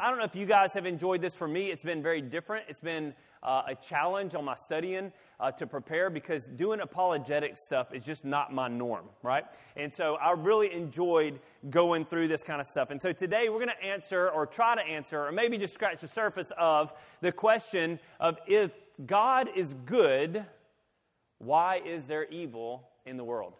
I don't know if you guys have enjoyed this. For me, it's been very different. It's been uh, a challenge on my studying uh, to prepare because doing apologetic stuff is just not my norm, right? And so I really enjoyed going through this kind of stuff. And so today we're going to answer or try to answer or maybe just scratch the surface of the question of if God is good, why is there evil in the world?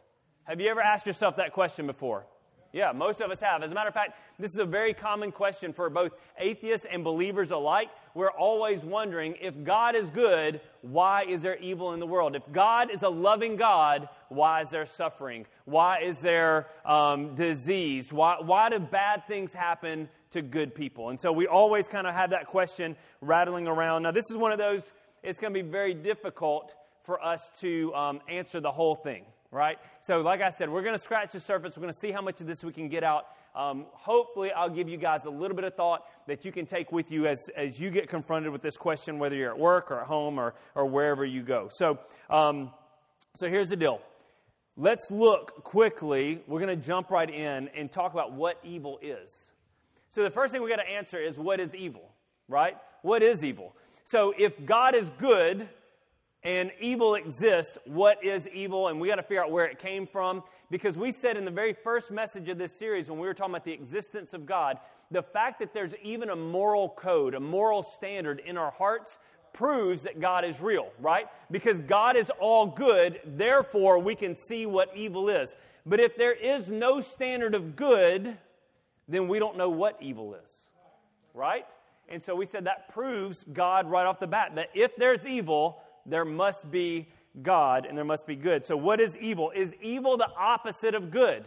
Have you ever asked yourself that question before? Yeah, most of us have. As a matter of fact, this is a very common question for both atheists and believers alike. We're always wondering if God is good, why is there evil in the world? If God is a loving God, why is there suffering? Why is there um, disease? Why, why do bad things happen to good people? And so we always kind of have that question rattling around. Now, this is one of those, it's going to be very difficult for us to um, answer the whole thing right? So, like I said, we're going to scratch the surface. We're going to see how much of this we can get out. Um, hopefully, I'll give you guys a little bit of thought that you can take with you as, as you get confronted with this question, whether you're at work or at home or, or wherever you go. So, um, so here's the deal. Let's look quickly. We're going to jump right in and talk about what evil is. So, the first thing we got to answer is what is evil, right? What is evil? So, if God is good, and evil exists, what is evil? And we got to figure out where it came from. Because we said in the very first message of this series, when we were talking about the existence of God, the fact that there's even a moral code, a moral standard in our hearts, proves that God is real, right? Because God is all good, therefore we can see what evil is. But if there is no standard of good, then we don't know what evil is, right? And so we said that proves God right off the bat that if there's evil, there must be God and there must be good. So, what is evil? Is evil the opposite of good?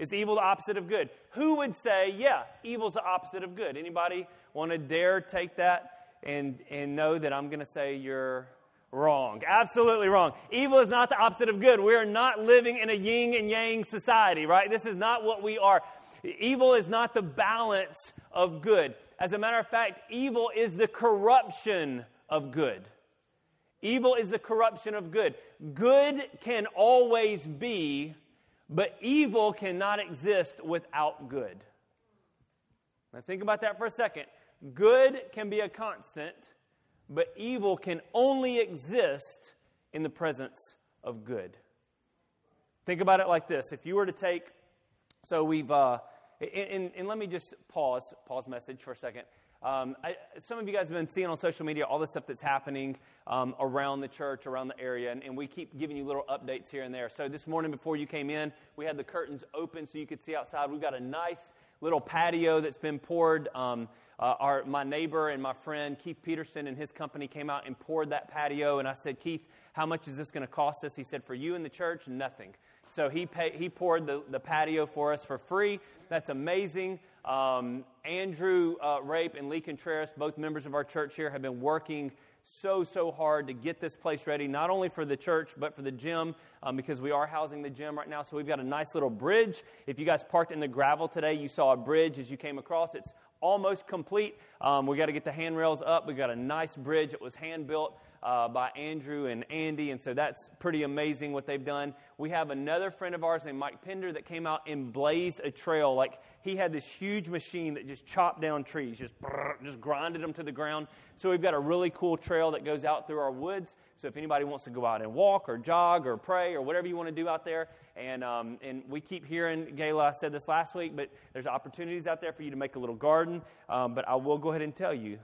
Is evil the opposite of good? Who would say, yeah, evil's the opposite of good? Anybody want to dare take that and, and know that I'm going to say you're wrong? Absolutely wrong. Evil is not the opposite of good. We are not living in a yin and yang society, right? This is not what we are. Evil is not the balance of good. As a matter of fact, evil is the corruption of good. Evil is the corruption of good. Good can always be, but evil cannot exist without good. Now, think about that for a second. Good can be a constant, but evil can only exist in the presence of good. Think about it like this. If you were to take, so we've, uh, and, and let me just pause, pause message for a second. Um, I, some of you guys have been seeing on social media all the stuff that's happening um, around the church, around the area, and, and, we keep giving you little updates here and there. So this morning before you came in, we had the curtains open so you could see outside. We've got a nice little patio that's been poured. Um, uh, our, my neighbor and my friend Keith Peterson and his company came out and poured that patio, and I said, Keith, how much is this going to cost us? He said, for you and the church, nothing. So he, pay, he poured the, the patio for us for free. That's amazing. Um, Andrew uh, Rape and Lee Contreras, both members of our church here, have been working so, so hard to get this place ready, not only for the church, but for the gym, um, because we are housing the gym right now. So we've got a nice little bridge. If you guys parked in the gravel today, you saw a bridge as you came across. It's almost complete. Um, we got to get the handrails up. We got a nice bridge. It was hand built uh, by Andrew and Andy, and so that's pretty amazing what they've done. We have another friend of ours named Mike Pender that came out and blazed a trail. Like he had this huge machine that just chopped down trees, just just grinded them to the ground. So we've got a really cool trail that goes out through our woods. So if anybody wants to go out and walk or jog or pray or whatever you want to do out there, and um, and we keep hearing, Gayla, I said this last week, but there's opportunities out there for you to make a little garden. Um, but I will go ahead and tell you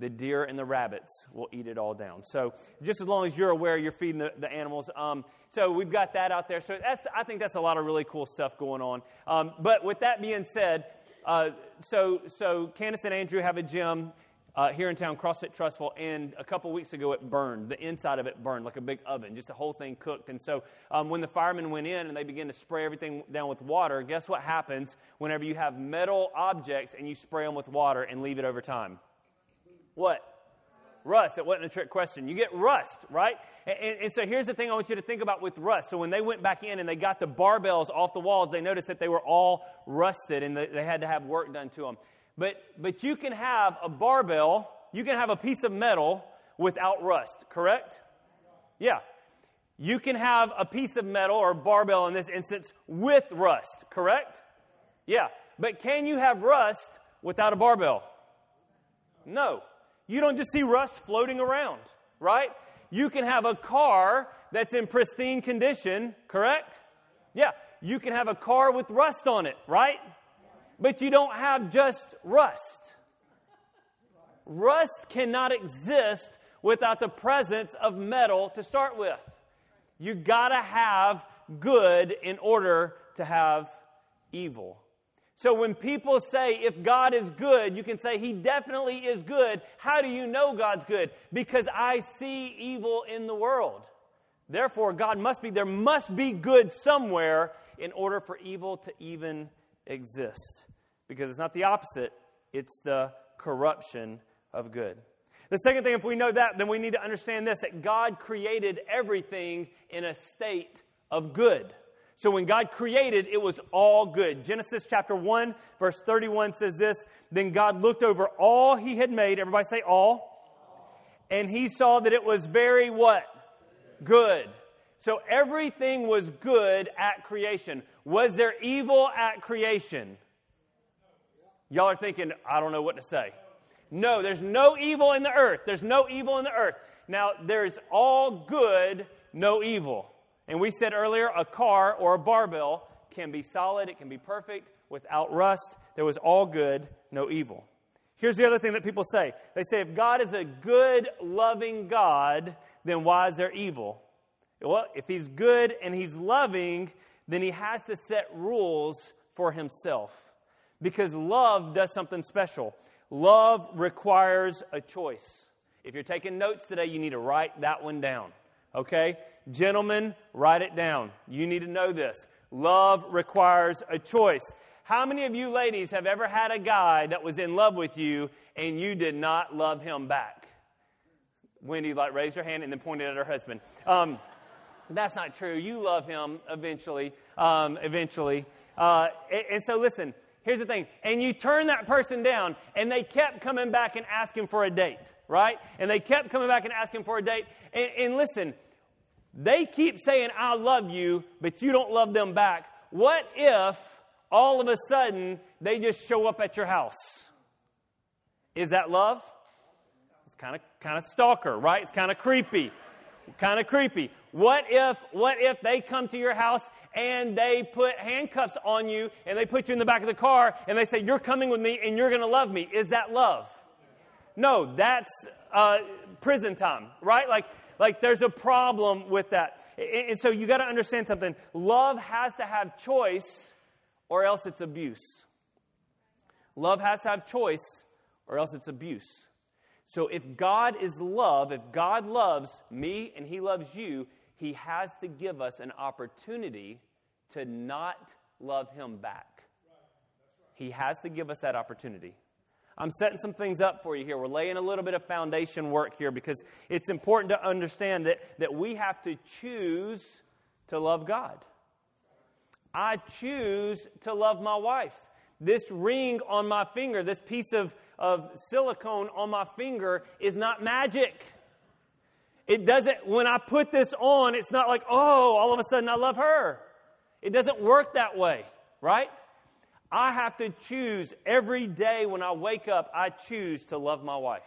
the deer and the rabbits will eat it all down. So just as long as you're aware, you're feeding the, the animals. Um, so we've got that out there. So that's, I think that's a lot of really cool stuff going on. Um, but with that being said, uh, so so Candace and Andrew have a gym. Uh, here in town, CrossFit Trustful, and a couple weeks ago it burned. The inside of it burned like a big oven, just the whole thing cooked. And so um, when the firemen went in and they began to spray everything down with water, guess what happens whenever you have metal objects and you spray them with water and leave it over time? What? Rust. It wasn't a trick question. You get rust, right? And, and, so here's the thing I want you to think about with rust. So when they went back in and they got the barbells off the walls, they noticed that they were all rusted and they had to have work done to them. But, but you can have a barbell, you can have a piece of metal without rust, correct? Yeah. You can have a piece of metal or barbell in this instance with rust, correct? Yeah. But can you have rust without a barbell? No. You don't just see rust floating around, right? You can have a car that's in pristine condition, correct? Yeah. You can have a car with rust on it, right? But you don't have just rust. Rust cannot exist without the presence of metal to start with. You gotta have good in order to have evil. So when people say, if God is good, you can say, He definitely is good. How do you know God's good? Because I see evil in the world. Therefore, God must be, there must be good somewhere in order for evil to even exist. Because it's not the opposite, it's the corruption of good. The second thing, if we know that, then we need to understand this that God created everything in a state of good. So when God created, it was all good. Genesis chapter 1, verse 31 says this Then God looked over all he had made. Everybody say all. And he saw that it was very what? Good. So everything was good at creation. Was there evil at creation? Y'all are thinking, I don't know what to say. No, there's no evil in the earth. There's no evil in the earth. Now, there's all good, no evil. And we said earlier, a car or a barbell can be solid, it can be perfect, without rust. There was all good, no evil. Here's the other thing that people say they say, if God is a good, loving God, then why is there evil? Well, if He's good and He's loving, then He has to set rules for Himself. Because love does something special. Love requires a choice. If you're taking notes today, you need to write that one down. Okay? Gentlemen, write it down. You need to know this. Love requires a choice. How many of you ladies have ever had a guy that was in love with you and you did not love him back? Wendy, like, raised her hand and then pointed at her husband. Um, that's not true. You love him eventually. Um, eventually. Uh, and, and so, listen, here's the thing. And you turn that person down, and they kept coming back and asking for a date, right? And they kept coming back and asking for a date. And, and listen, they keep saying, I love you, but you don't love them back. What if all of a sudden they just show up at your house? Is that love? It's kind of kind of stalker, right? It's kind of creepy. kind of creepy. What if what if they come to your house and they put handcuffs on you and they put you in the back of the car and they say you're coming with me and you're going to love me? Is that love? No, that's uh, prison time, right? Like like there's a problem with that. And so you got to understand something. Love has to have choice or else it's abuse. Love has to have choice or else it's abuse. So if God is love, if God loves me and he loves you, he has to give us an opportunity to not love him back. He has to give us that opportunity. I'm setting some things up for you here. We're laying a little bit of foundation work here because it's important to understand that, that we have to choose to love God. I choose to love my wife. This ring on my finger, this piece of, of silicone on my finger, is not magic. It doesn't, when I put this on, it's not like, oh, all of a sudden I love her. It doesn't work that way, right? I have to choose every day when I wake up, I choose to love my wife.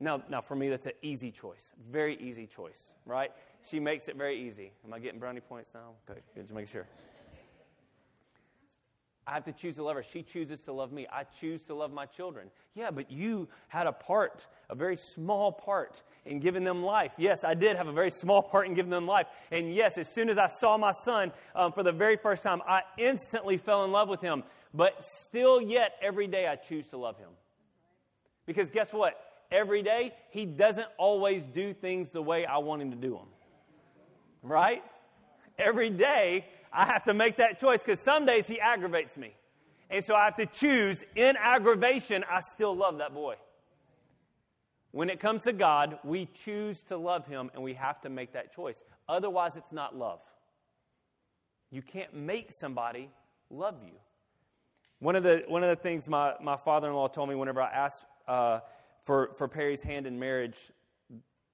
Now, now for me, that's an easy choice. Very easy choice, right? She makes it very easy. Am I getting brownie points now? Good, good, just make sure. I have to choose to love her. She chooses to love me. I choose to love my children. Yeah, but you had a part, a very small part in giving them life. Yes, I did have a very small part in giving them life. And yes, as soon as I saw my son um, for the very first time, I instantly fell in love with him. But still, yet, every day I choose to love him. Because guess what? Every day, he doesn't always do things the way I want him to do them. Right? Every day, I have to make that choice because some days he aggravates me. And so I have to choose in aggravation, I still love that boy. When it comes to God, we choose to love him and we have to make that choice. Otherwise, it's not love. You can't make somebody love you. One of the, one of the things my, my father in law told me whenever I asked uh, for, for Perry's hand in marriage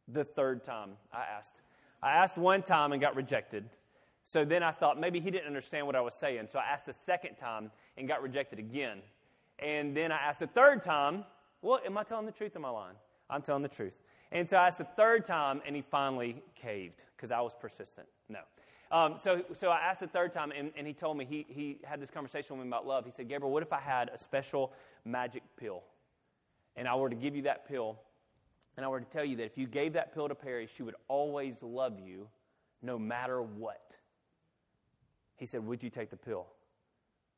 the third time I asked, I asked one time and got rejected. So then I thought maybe he didn't understand what I was saying. So I asked the second time and got rejected again. And then I asked the third time, Well, am I telling the truth? Am I lying? I'm telling the truth. And so I asked the third time, and he finally caved because I was persistent. No. Um, so, so I asked the third time, and, and he told me, he, he had this conversation with me about love. He said, Gabriel, what if I had a special magic pill? And I were to give you that pill, and I were to tell you that if you gave that pill to Perry, she would always love you no matter what. He said, Would you take the pill?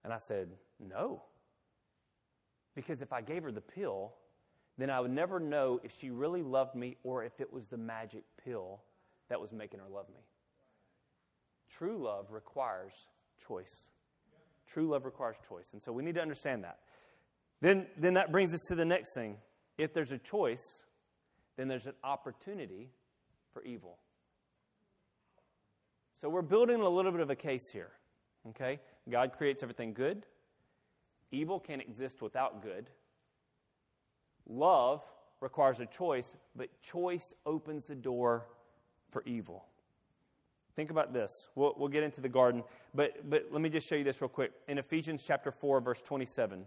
And I said, No. Because if I gave her the pill, then I would never know if she really loved me or if it was the magic pill that was making her love me. True love requires choice. True love requires choice. And so we need to understand that. Then, then that brings us to the next thing. If there's a choice, then there's an opportunity for evil. So we're building a little bit of a case here. Okay? God creates everything good. Evil can't exist without good. Love requires a choice, but choice opens the door for evil. Think about this. We'll, we'll get into the garden, but, but let me just show you this real quick. In Ephesians chapter 4, verse 27.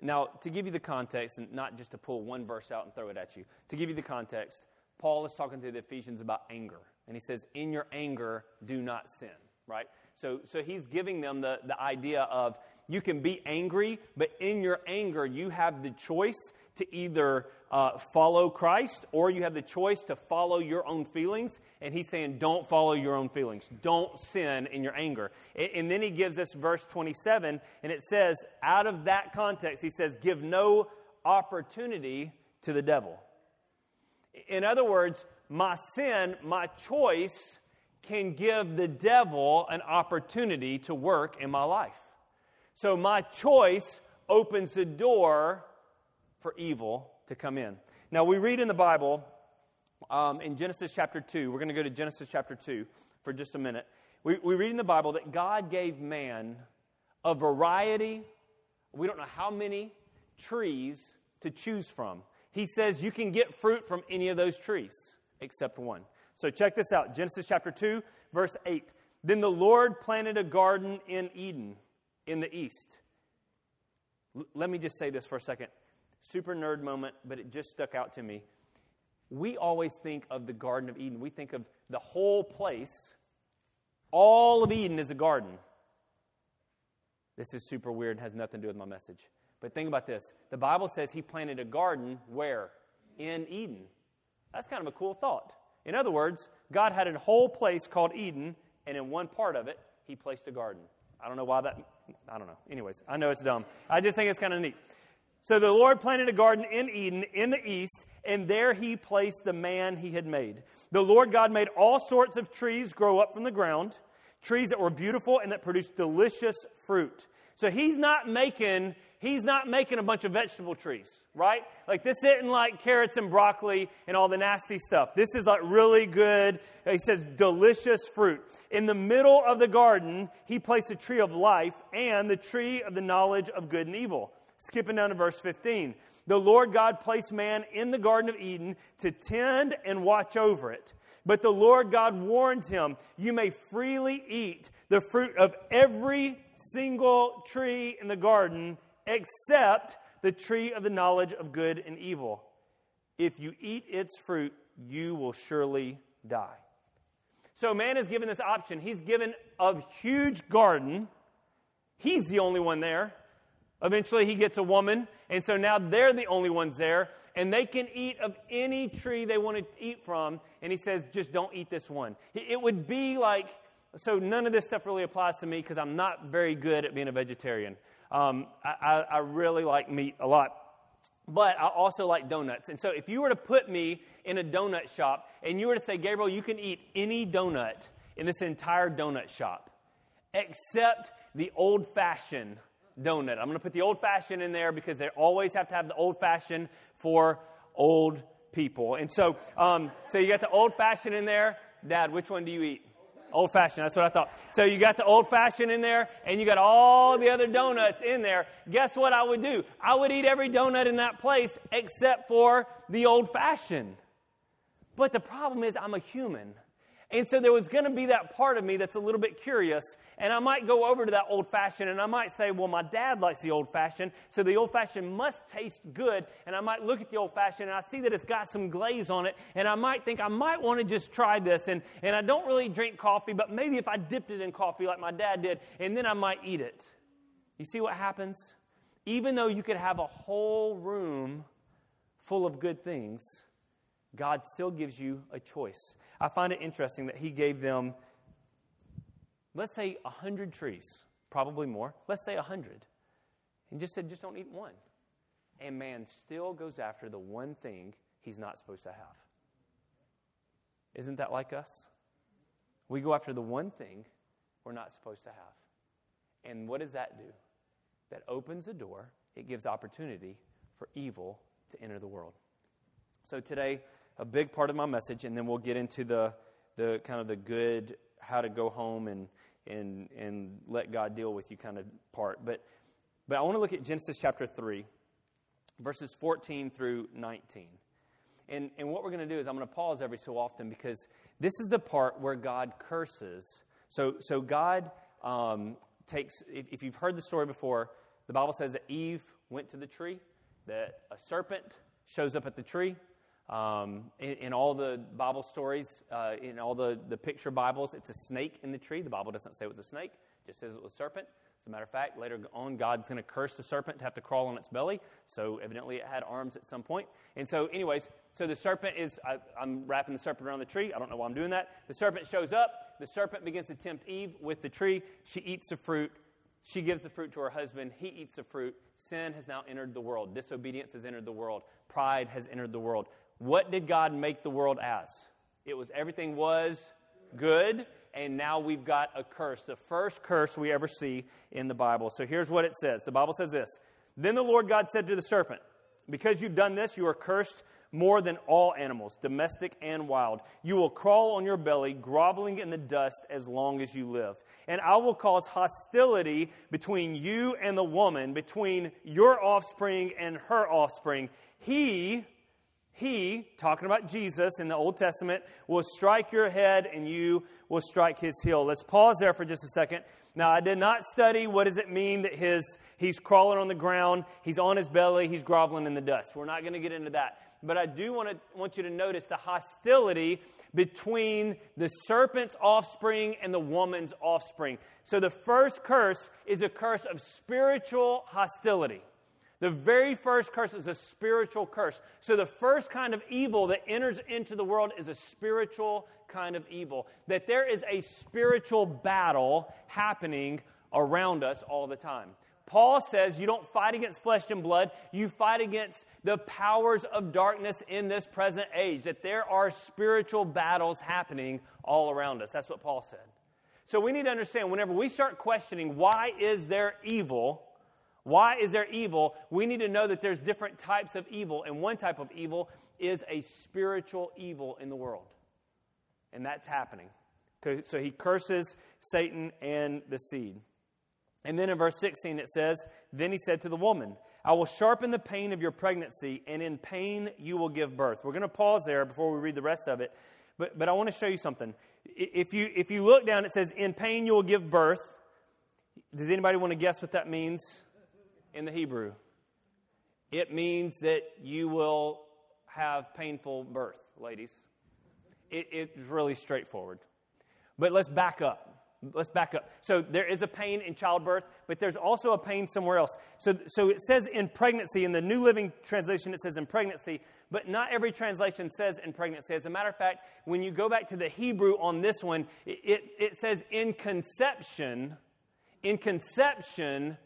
Now, to give you the context, and not just to pull one verse out and throw it at you, to give you the context, Paul is talking to the Ephesians about anger. And he says, In your anger, do not sin, right? So, so he's giving them the, the idea of you can be angry, but in your anger, you have the choice to either uh, follow Christ or you have the choice to follow your own feelings. And he's saying, don't follow your own feelings. Don't sin in your anger. And, and then he gives us verse 27, and it says, out of that context, he says, give no opportunity to the devil. In other words, my sin, my choice, can give the devil an opportunity to work in my life. So my choice opens the door for evil to come in. Now, we read in the Bible um, in Genesis chapter 2, we're going to go to Genesis chapter 2 for just a minute. We, we read in the Bible that God gave man a variety, we don't know how many trees to choose from. He says you can get fruit from any of those trees except one. So check this out Genesis chapter 2, verse 8. Then the Lord planted a garden in Eden in the east. L- let me just say this for a second. Super nerd moment, but it just stuck out to me. We always think of the Garden of Eden. We think of the whole place. All of Eden is a garden. This is super weird and has nothing to do with my message. But think about this. The Bible says he planted a garden where? In Eden. That's kind of a cool thought. In other words, God had a whole place called Eden, and in one part of it, he placed a garden. I don't know why that, I don't know. Anyways, I know it's dumb. I just think it's kind of neat. So the Lord planted a garden in Eden in the east, and there he placed the man he had made. The Lord God made all sorts of trees grow up from the ground, trees that were beautiful and that produced delicious fruit. So he's not making he's not making a bunch of vegetable trees, right? Like this isn't like carrots and broccoli and all the nasty stuff. This is like really good, he says, delicious fruit. In the middle of the garden, he placed a tree of life and the tree of the knowledge of good and evil. Skipping down to verse 15. The Lord God placed man in the Garden of Eden to tend and watch over it. But the Lord God warned him, You may freely eat the fruit of every single tree in the garden except the tree of the knowledge of good and evil. If you eat its fruit, you will surely die. So man is given this option. He's given a huge garden. He's the only one there. Eventually, he gets a woman, and so now they're the only ones there, and they can eat of any tree they want to eat from. And he says, just don't eat this one. It would be like, so none of this stuff really applies to me because I'm not very good at being a vegetarian. Um, I, I really like meat a lot. But I also like donuts. And so if you were to put me in a donut shop and you were to say, Gabriel, you can eat any donut in this entire donut shop except the old fashioned donut. I'm going to put the old fashioned in there because they always have to have the old fashioned for old people. And so, um, so you got the old fashioned in there. Dad, which one do you eat? Old fashioned, that's what I thought. So you got the old fashioned in there, and you got all the other donuts in there. Guess what I would do? I would eat every donut in that place except for the old fashioned. But the problem is, I'm a human. And so there was going to be that part of me that's a little bit curious. And I might go over to that old fashioned and I might say, well, my dad likes the old fashioned, so the old fashioned must taste good. And I might look at the old fashioned and I see that it's got some glaze on it. And I might think I might want to just try this. And, and I don't really drink coffee, but maybe if I dipped it in coffee like my dad did, and then I might eat it. You see what happens? Even though you could have a whole room full of good things, God still gives you a choice. I find it interesting that He gave them, let's say, 100 trees, probably more. Let's say 100. And just said, just don't eat one. And man still goes after the one thing he's not supposed to have. Isn't that like us? We go after the one thing we're not supposed to have. And what does that do? That opens the door, it gives opportunity for evil to enter the world. So today, a big part of my message, and then we'll get into the, the kind of the good, how to go home and, and, and let God deal with you kind of part. But, but I want to look at Genesis chapter 3, verses 14 through 19. And, and what we're going to do is I'm going to pause every so often because this is the part where God curses. So, so God um, takes, if, if you've heard the story before, the Bible says that Eve went to the tree, that a serpent shows up at the tree, um, in, in, all the Bible stories, uh, in all the, the picture Bibles, it's a snake in the tree. The Bible doesn't say it was a snake, it just says it was a serpent. As a matter of fact, later on, God's going to curse the serpent to have to crawl on its belly. So evidently, it had arms at some point. And so, anyways, so the serpent is, I, am wrapping the serpent around the tree. I don't know why I'm doing that. The serpent shows up. The serpent begins to tempt Eve with the tree. She eats the fruit. She gives the fruit to her husband. He eats the fruit. Sin has now entered the world. Disobedience has entered the world. Pride has entered the world. What did God make the world as? It was everything was good, and now we've got a curse. The first curse we ever see in the Bible. So here's what it says The Bible says this Then the Lord God said to the serpent, Because you've done this, you are cursed more than all animals, domestic and wild. You will crawl on your belly, groveling in the dust as long as you live. And I will cause hostility between you and the woman, between your offspring and her offspring. He he, talking about Jesus in the Old Testament, will strike your head and you will strike his heel. Let's pause there for just a second. Now, I did not study what does it mean that his, he's crawling on the ground, he's on his belly, he's groveling in the dust. We're not going to get into that. But I do want, to, want you to notice the hostility between the serpent's offspring and the woman's offspring. So the first curse is a curse of spiritual hostility. The very first curse is a spiritual curse. So, the first kind of evil that enters into the world is a spiritual kind of evil. That there is a spiritual battle happening around us all the time. Paul says you don't fight against flesh and blood, you fight against the powers of darkness in this present age. That there are spiritual battles happening all around us. That's what Paul said. So we need to understand whenever we start questioning why is there evil, why is there evil? We need to know that there's different types of evil, and one type of evil is a spiritual evil in the world. And that's happening. So he curses Satan and the seed. And then in verse 16 it says, Then he said to the woman, I will sharpen the pain of your pregnancy, and in pain you will give birth. We're going to pause there before we read the rest of it. But, but I want to show you something. If you, if you look down, it says, In pain you will give birth. Does anybody want to guess what that means? In the Hebrew. It means that you will have painful birth, ladies. It, it's really straightforward. But let's back up. Let's back up. So there is a pain in childbirth, but there's also a pain somewhere else. So, so it says in pregnancy. In the New Living Translation, it says in pregnancy, but not every translation says in pregnancy. As a matter of fact, when you go back to the Hebrew on this one, it, it, it says in conception. In conception,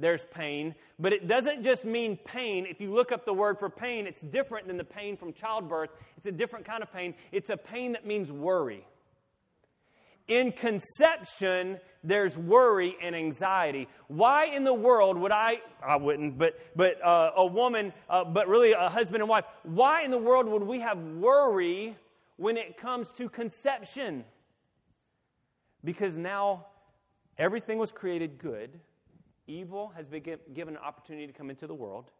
there's pain, but it doesn't just mean pain. If you look up the word for pain, it's different than the pain from childbirth. It's a different kind of pain. It's a pain that means worry. In conception, there's worry and anxiety. Why in the world would I, I wouldn't, but, but uh, a woman, uh, but really a husband and wife, why in the world would we have worry when it comes to conception? Because now everything was created good Evil has been given an opportunity to come into the world.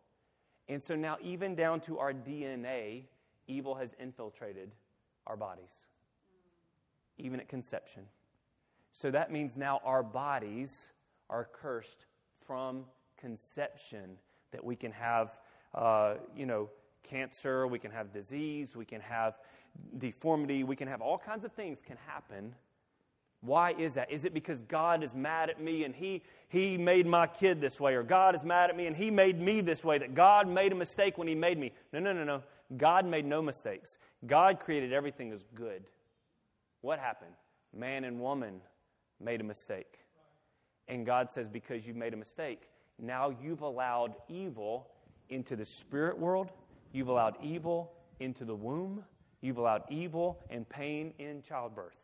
And so now, even down to our DNA, evil has infiltrated our bodies. even at conception. So that means now our bodies are cursed from conception, that we can have, uh, you know, cancer, we can have disease, we can have deformity, we can have all kinds of things can happen. Why is that? Is it because God is mad at me and he, he made my kid this way, or God is mad at me and He made me this way, that God made a mistake when He made me? No, no, no, no. God made no mistakes. God created everything as good. What happened? Man and woman made a mistake. And God says, because you made a mistake, now you've allowed evil into the spirit world, you've allowed evil into the womb, you've allowed evil and pain in childbirth.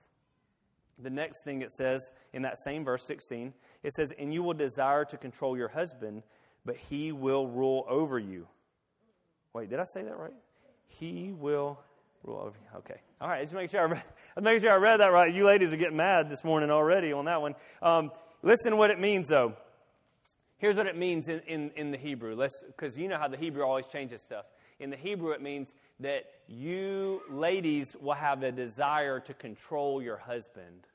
The next thing it says in that same verse 16, it says, And you will desire to control your husband, but he will rule over you. Wait, did I say that right? He will rule over you. Okay. All right, let's make sure I read, make sure I read that right. You ladies are getting mad this morning already on that one. Um, listen to what it means, though. Here's what it means in, in, in the Hebrew. Because you know how the Hebrew always changes stuff. In the Hebrew, it means that you ladies will have a desire to control your husband.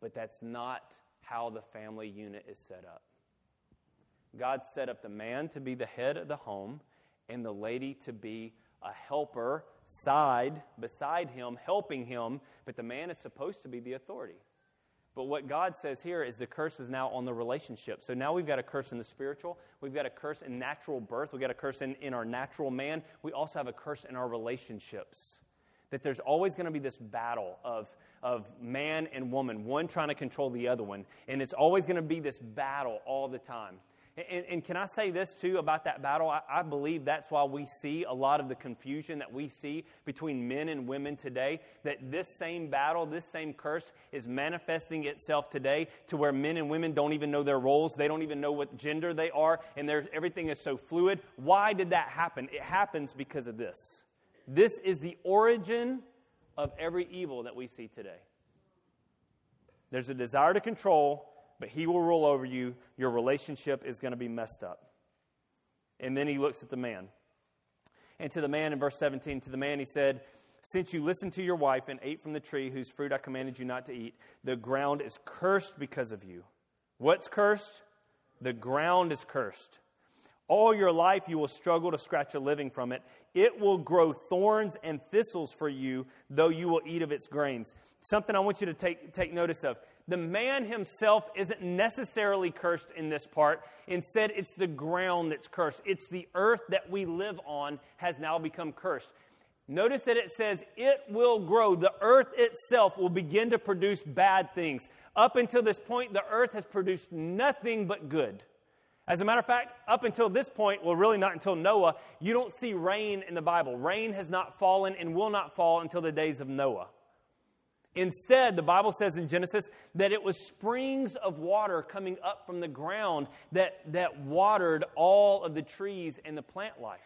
But that's not how the family unit is set up. God set up the man to be the head of the home and the lady to be a helper side beside him, helping him, but the man is supposed to be the authority. But what God says here is the curse is now on the relationship. So now we've got a curse in the spiritual. We've got a curse in natural birth. We've got a curse in, in our natural man. We also have a curse in our relationships. That there's always going to be this battle of, of man and woman, one trying to control the other one. And it's always going to be this battle all the time. And, and, can I say this too about that battle? I, I, believe that's why we see a lot of the confusion that we see between men and women today. That this same battle, this same curse is manifesting itself today to where men and women don't even know their roles. They don't even know what gender they are, and everything is so fluid. Why did that happen? It happens because of this. This is the origin of every evil that we see today. There's a desire to control but he will rule over you. Your relationship is going to be messed up. And then he looks at the man. And to the man in verse 17, to the man he said, Since you listened to your wife and ate from the tree whose fruit I commanded you not to eat, the ground is cursed because of you. What's cursed? The ground is cursed. All your life you will struggle to scratch a living from it. It will grow thorns and thistles for you, though you will eat of its grains. Something I want you to take, take notice of the man himself isn't necessarily cursed in this part. Instead, it's the ground that's cursed. It's the earth that we live on has now become cursed. Notice that it says it will grow. The earth itself will begin to produce bad things. Up until this point, the earth has produced nothing but good. As a matter of fact, up until this point, well, really not until Noah, you don't see rain in the Bible. Rain has not fallen and will not fall until the days of Noah. Instead, the Bible says in Genesis that it was springs of water coming up from the ground that, that watered all of the trees and the plant life.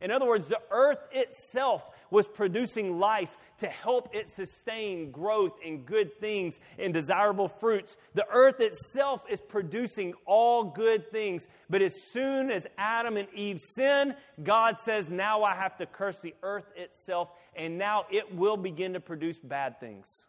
In other words, the earth itself was producing life to help it sustain growth and good things and desirable fruits. The earth itself is producing all good things. But as soon as Adam and Eve sin, God says, Now I have to curse the earth itself, and now it will begin to produce bad things.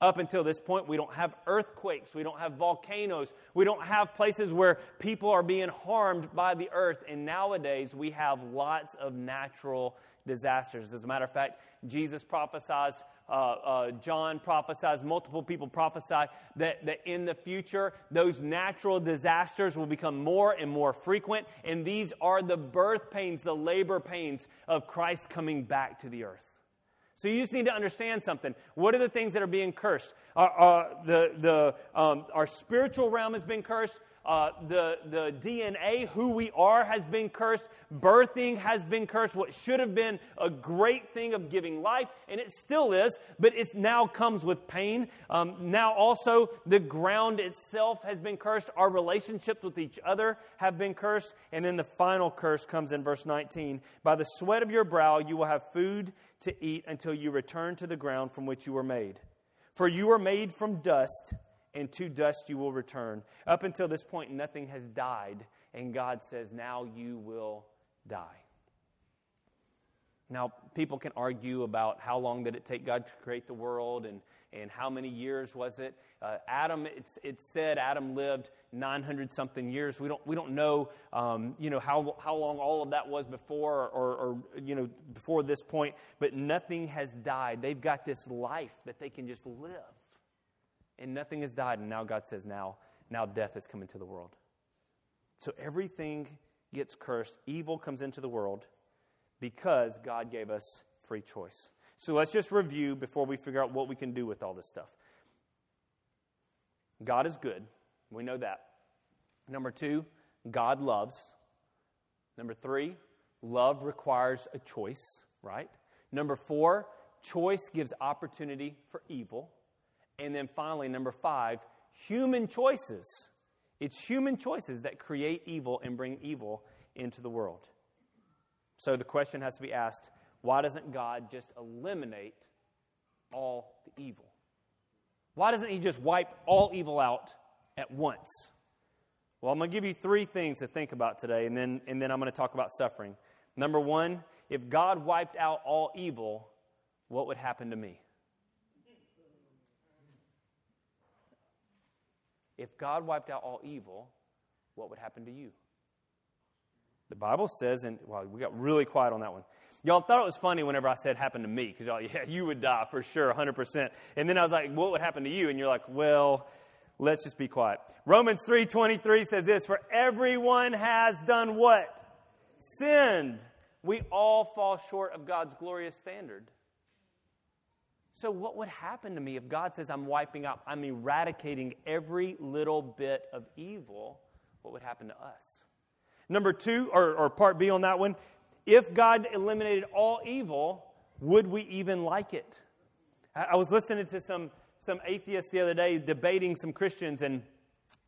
Up until this point, we don't have earthquakes. We don't have volcanoes. We don't have places where people are being harmed by the earth. And nowadays, we have lots of natural disasters. As a matter of fact, Jesus prophesies, uh, uh, John prophesies, multiple people prophesy that, that in the future, those natural disasters will become more and more frequent. And these are the birth pains, the labor pains of Christ coming back to the earth. So you just need to understand something. What are the things that are being cursed? Uh, uh, the, the, um, our spiritual realm has been cursed. Uh, the, the DNA, who we are, has been cursed. Birthing has been cursed. What should have been a great thing of giving life, and it still is, but it now comes with pain. Um, now, also, the ground itself has been cursed. Our relationships with each other have been cursed. And then the final curse comes in verse 19 By the sweat of your brow, you will have food to eat until you return to the ground from which you were made. For you were made from dust and to dust you will return. Up until this point, nothing has died, and God says, Now you will die. Now, people can argue about how long did it take God to create the world and, and how many years was it. Uh, Adam, it's, it's said Adam lived 900 something years. We don't, we don't know, um, you know, how, how long all of that was before or, or, you know, before this point, but nothing has died. They've got this life that they can just live. And nothing has died. And now God says, now, now death has come into the world. So everything gets cursed. Evil comes into the world because God gave us free choice. So let's just review before we figure out what we can do with all this stuff. God is good. We know that. Number two, God loves. Number three, love requires a choice, right? Number four, choice gives opportunity for evil. And then finally, number five, human choices. It's human choices that create evil and bring evil into the world. So the question has to be asked why doesn't God just eliminate all the evil? Why doesn't He just wipe all evil out at once? Well, I'm going to give you three things to think about today, and then, and then I'm going to talk about suffering. Number one, if God wiped out all evil, what would happen to me? If God wiped out all evil, what would happen to you? The Bible says, and well, we got really quiet on that one. Y'all thought it was funny whenever I said happened to me, because y'all, yeah, you would die for sure, 100%. And then I was like, what would happen to you? And you're like, well, let's just be quiet. Romans 3.23 says this, for everyone has done what? Sinned. We all fall short of God's glorious standard. So, what would happen to me if God says I'm wiping out, I'm eradicating every little bit of evil? What would happen to us? Number two, or, or part B on that one, if God eliminated all evil, would we even like it? I, was listening to some, some atheists the other day debating some Christians, and,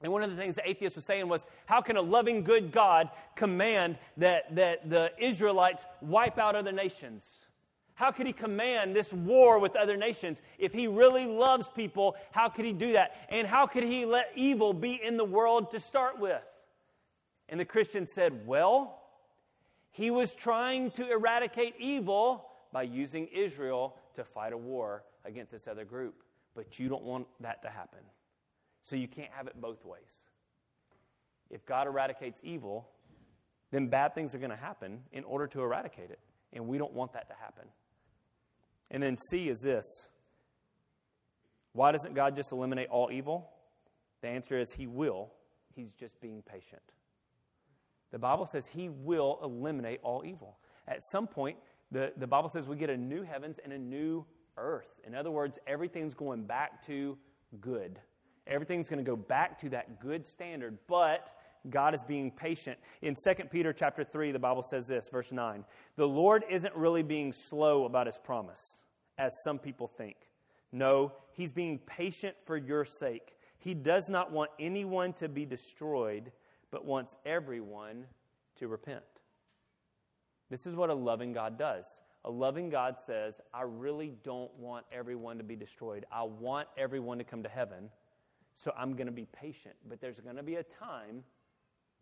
and one of the things the atheist was saying was, How can a loving, good God command that, that the Israelites wipe out other nations? How could he command this war with other nations? If he really loves people, how could he do that? And how could he let evil be in the world to start with? And the Christian said, Well, he was trying to eradicate evil by using Israel to fight a war against this other group. But you don't want that to happen. So you can't have it both ways. If God eradicates evil, then bad things are going to happen in order to eradicate it. And we don't want that to happen. And then C is this why doesn't God just eliminate all evil? The answer is He will. He's just being patient. The Bible says He will eliminate all evil. At some point, the, the Bible says we get a new heavens and a new earth. In other words, everything's going back to good. Everything's going to go back to that good standard, but God is being patient. In 2 Peter chapter 3, the Bible says this, verse 9. The Lord isn't really being slow about his promise, as some people think. No, he's being patient for your sake. He does not want anyone to be destroyed, but wants everyone to repent. This is what a loving God does. A loving God says, I really don't want everyone to be destroyed. I want everyone to come to heaven. So I'm going to be patient. But there's going to be a time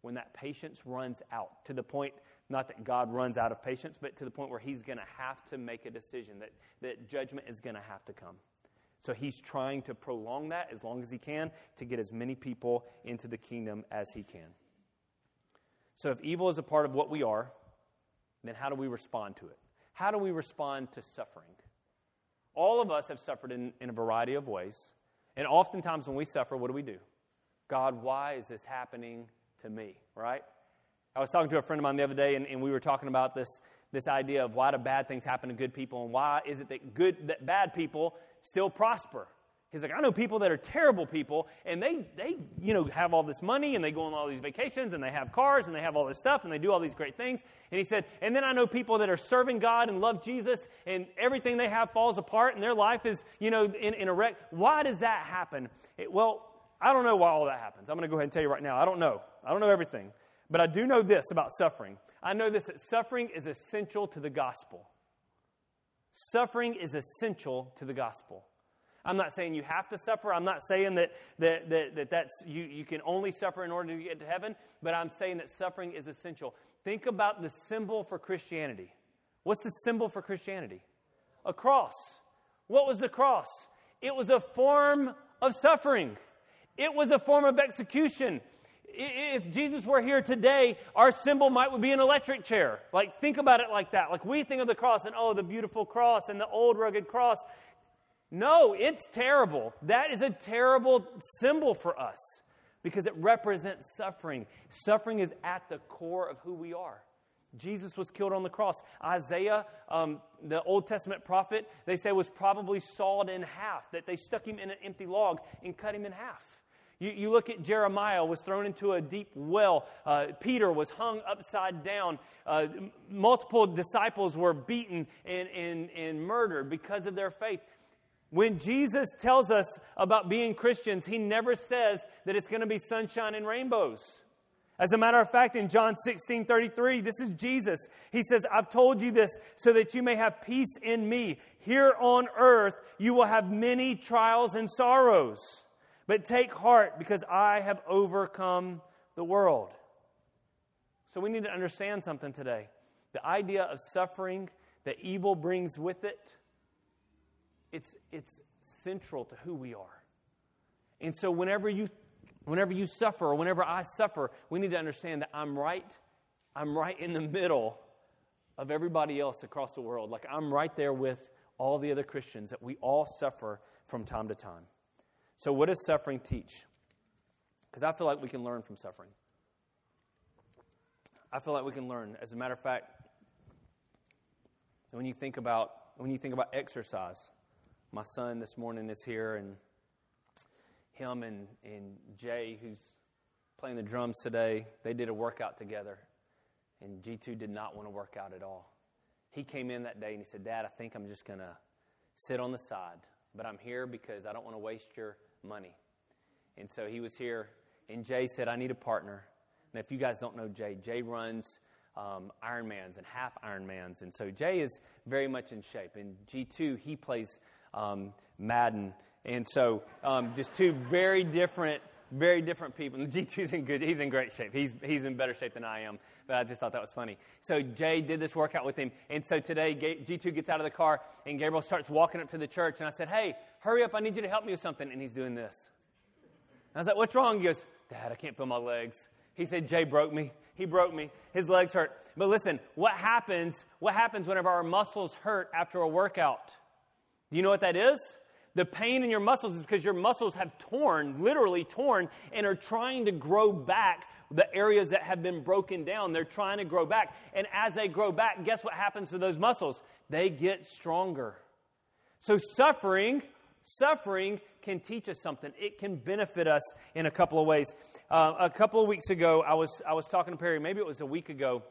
when that patience runs out to the point, not that God runs out of patience, but to the point where He's going to have to make a decision, that, that judgment is going to have to come. So He's trying to prolong that as long as He can to get as many people into the kingdom as He can. So if evil is a part of what we are, then how do we respond to it? How do we respond to suffering? All of us have suffered in, in a variety of ways. And oftentimes when we suffer, what do we do? God, why is this happening to me, right? I was talking to a friend of mine the other day, and, and, we were talking about this, this idea of why do bad things happen to good people, and why is it that good that bad people still prosper? He's like, I know people that are terrible people, and they, they, you know, have all this money, and they go on all these vacations, and they have cars, and they have all this stuff, and they do all these great things. And he said, and then I know people that are serving God and love Jesus, and everything they have falls apart, and their life is, you know, in, in a wreck. Why does that happen? It, well, I don't know why all that happens. I'm going to go ahead and tell you right now. I don't know. I don't know everything. But I do know this about suffering. I know this that suffering is essential to the gospel. Suffering is essential to the gospel. I'm not saying you have to suffer. I'm not saying that, that, that, that that's, you, you can only suffer in order to get to heaven, but I'm saying that suffering is essential. Think about the symbol for Christianity. What's the symbol for Christianity? A cross. What was the cross? It was a form of suffering, it was a form of execution. If Jesus were here today, our symbol might be an electric chair. Like, think about it like that. Like, we think of the cross and, oh, the beautiful cross and the old rugged cross. No, it's terrible. That is a terrible symbol for us because it represents suffering. Suffering is at the core of who we are. Jesus was killed on the cross. Isaiah, um, the Old Testament prophet, they say was probably sawed in half, that they stuck him in an empty log and cut him in half. You, you look at Jeremiah was thrown into a deep well. Uh, Peter was hung upside down. Uh, multiple disciples were beaten and, and, and murdered because of their faith. When Jesus tells us about being Christians, he never says that it's going to be sunshine and rainbows. As a matter of fact, in John 16 33, this is Jesus. He says, I've told you this so that you may have peace in me. Here on earth, you will have many trials and sorrows. But take heart because I have overcome the world. So we need to understand something today. The idea of suffering that evil brings with it, it's, it's central to who we are. And so whenever you whenever you suffer or whenever I suffer, we need to understand that I'm right, I'm right in the middle of everybody else across the world. Like I'm right there with all the other Christians that we all suffer from time to time. So, what does suffering teach? Because I feel like we can learn from suffering. I feel like we can learn. As a matter of fact, when you think about when you think about exercise, my son this morning is here, and him and, and Jay, who's playing the drums today, they did a workout together, and G2 did not want to work out at all. He came in that day and he said, "Dad, I think I'm just gonna sit on the side, but I'm here because I don't want to waste your money. And so he was here, and Jay said, I need a partner. And if you guys don't know Jay, Jay runs um, Ironmans and half Ironmans. And so Jay is very much in shape. And G2, he plays um, Madden. And so um, just two very different, very different people. And G2's in good, he's in great shape. He's, he's in better shape than I am. But I just thought that was funny. So Jay did this workout with him. And so today, G2 gets out of the car, and Gabriel starts walking up to the church. And I said, Hey, hurry up. I need you to help me with something. And he's doing this. I was like, What's wrong? He goes, Dad, I can't feel my legs. He said, Jay broke me. He broke me. His legs hurt. But listen, what happens, what happens whenever our muscles hurt after a workout? Do you know what that is? The pain in your muscles is because your muscles have torn, literally torn, and are trying to grow back the areas that have been broken down. They're trying to grow back. And as they grow back, guess what happens to those muscles? They get stronger. So suffering, suffering can teach us something. It can benefit us in a couple of ways. Uh, a couple of weeks ago, I was I was talking to Perry. Maybe it was a week ago.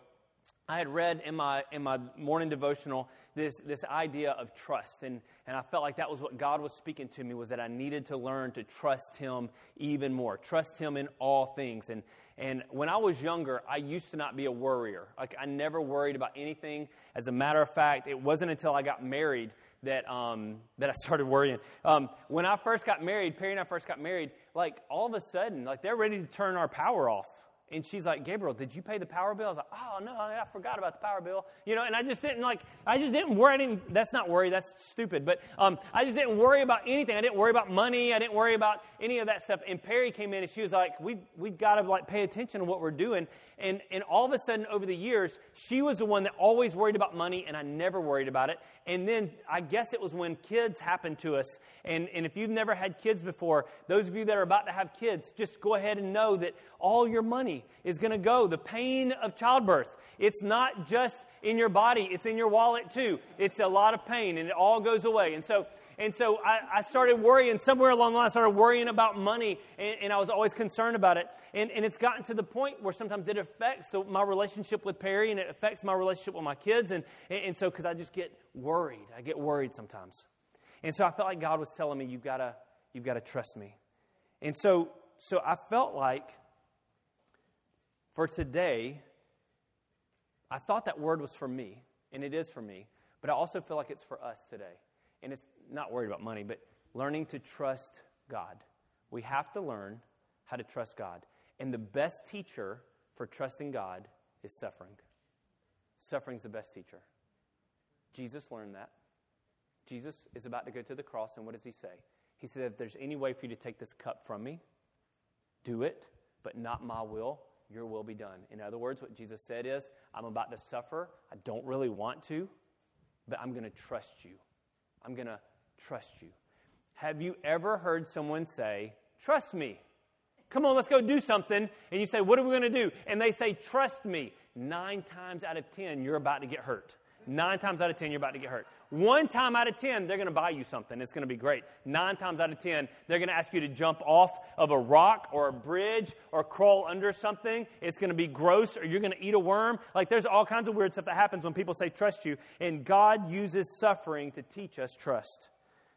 I had read in my in my morning devotional this this idea of trust, and and I felt like that was what God was speaking to me was that I needed to learn to trust Him even more, trust Him in all things. And and when I was younger, I used to not be a worrier. Like I never worried about anything. As a matter of fact, it wasn't until I got married that um, that I started worrying. Um, when I first got married, Perry and I first got married, like all of a sudden, like they're ready to turn our power off. And she's like, Gabriel, did you pay the power bill? I was like, oh no, I forgot about the power bill. You know, and I just didn't like, I just didn't worry. I didn't, that's not worry, that's stupid. But um, I just didn't worry about anything. I didn't worry about money. I didn't worry about any of that stuff. And Perry came in and she was like, we've, we've got to like pay attention to what we're doing. And, and all of a sudden over the years, she was the one that always worried about money and I never worried about it. And then I guess it was when kids happened to us. And, and if you've never had kids before, those of you that are about to have kids, just go ahead and know that all your money is going to go the pain of childbirth. It's not just in your body, it's in your wallet too. It's a lot of pain and it all goes away. And so, and so I, I started worrying, somewhere along the line, I started worrying about money, and, and, I was always concerned about it. And, and it's gotten to the point where sometimes it affects my relationship with Perry, and it affects my relationship with my kids. And, and, and so, because I just get worried, I get worried sometimes. And so I felt like God was telling me, you've got to you've got to trust me. And so, so I felt like for today, I thought that word was for me, and it is for me, but I also feel like it's for us today. And it's not worried about money, but learning to trust God. We have to learn how to trust God. And the best teacher for trusting God is suffering. Suffering's the best teacher. Jesus learned that. Jesus is about to go to the cross, and what does he say? He said, If there's any way for you to take this cup from me, do it, but not my will, your will be done. In other words, what Jesus said is, I'm about to suffer. I don't really want to, but I'm going to trust you. I'm going to trust you. Have you ever heard someone say, Trust me? Come on, let's go do something. And you say, What are we going to do? And they say, Trust me. Nine times out of ten, you're about to get hurt. Nine times out of ten, you're about to get hurt. One time out of ten, they're going to buy you something. It's going to be great. Nine times out of ten, they're going to ask you to jump off of a rock or a bridge or crawl under something. It's going to be gross or you're going to eat a worm. Like there's all kinds of weird stuff that happens when people say trust you. And God uses suffering to teach us trust.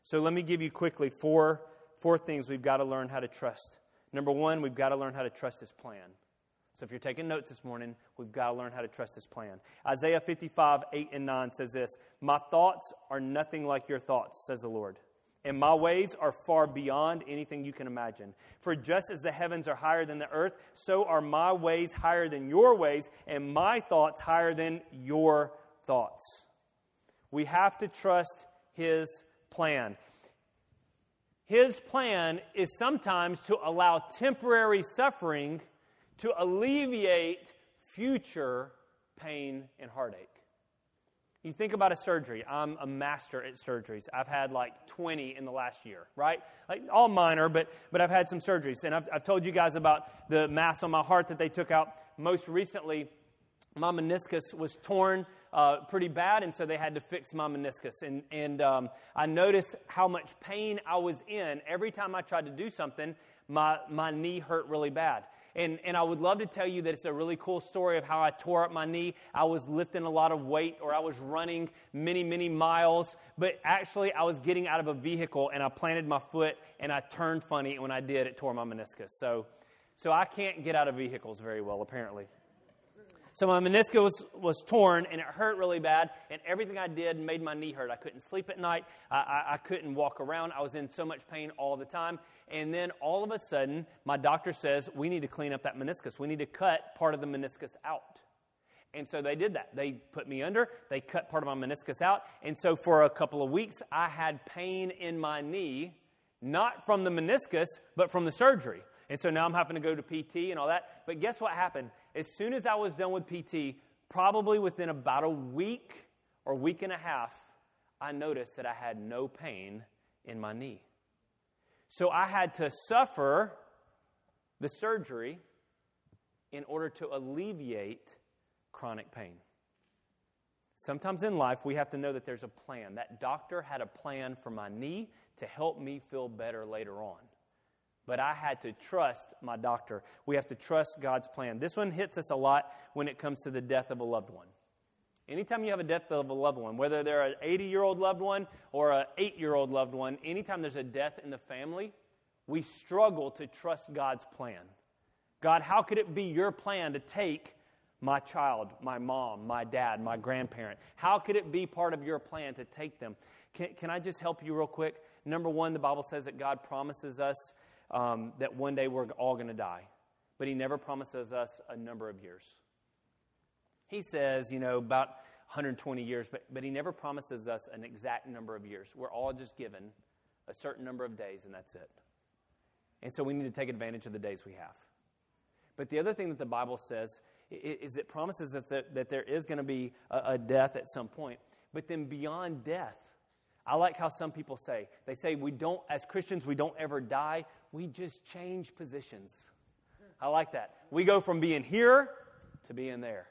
So let me give you quickly four, four things we've got to learn how to trust. Number one, we've got to learn how to trust His plan. So if you're taking notes this morning, we've got to learn how to trust His plan. Isaiah 55, 8 and 9 says this My thoughts are nothing like your thoughts, says the Lord. And my ways are far beyond anything you can imagine. For just as the heavens are higher than the earth, so are my ways higher than your ways, and my thoughts higher than your thoughts. We have to trust His plan. His plan is sometimes to allow temporary suffering to alleviate future pain and heartache. You think about a surgery. I'm a master at surgeries. I've had like 20 in the last year, right? Like all minor, but, but I've had some surgeries. And I've, I've told you guys about the mass on my heart that they took out. Most recently, my meniscus was torn uh, pretty bad, and so they had to fix my meniscus. And, and um, I noticed how much pain I was in every time I tried to do something. My, my knee hurt really bad. And, and I would love to tell you that it's a really cool story of how I tore up my knee. I was lifting a lot of weight or I was running many, many miles, but actually I was getting out of a vehicle and I planted my foot and I turned funny. And when I did, it tore my meniscus. So, so I can't get out of vehicles very well, apparently. So my meniscus was, was torn and it hurt really bad, and everything I did made my knee hurt. I couldn't sleep at night. I, I, I, couldn't walk around. I was in so much pain all the time. And then all of a sudden, my doctor says, We need to clean up that meniscus. We need to cut part of the meniscus out. And so they did that. They put me under, they cut part of my meniscus out. And so for a couple of weeks, I had pain in my knee, not from the meniscus, but from the surgery. And so now I'm having to go to PT and all that. But guess what happened? As soon as I was done with PT, probably within about a week or week and a half, I noticed that I had no pain in my knee. So I had to suffer the surgery in order to alleviate chronic pain. Sometimes in life, we have to know that there's a plan. That doctor had a plan for my knee to help me feel better later on but I had to trust my doctor. We have to trust God's plan. This one hits us a lot when it comes to the death of a loved one. Anytime you have a death of a loved one, whether they're an 80 year old loved one or an 8 year old loved one, anytime there's a death in the family, we struggle to trust God's plan. God, how could it be your plan to take my child, my mom, my dad, my grandparent? How could it be part of your plan to take them? Can, can I just help you real quick? Number one, the Bible says that God promises us um, that one day we're all going to die. But he never promises us a number of years. He says, you know, about 120 years, but, but he never promises us an exact number of years. We're all just given a certain number of days, and that's it. And so we need to take advantage of the days we have. But the other thing that the Bible says is it promises us that, that there is going to be a death at some point. But then beyond death, I like how some people say, they say we don't, as Christians, we don't ever die, we just change positions. I like that. We go from being here to being there.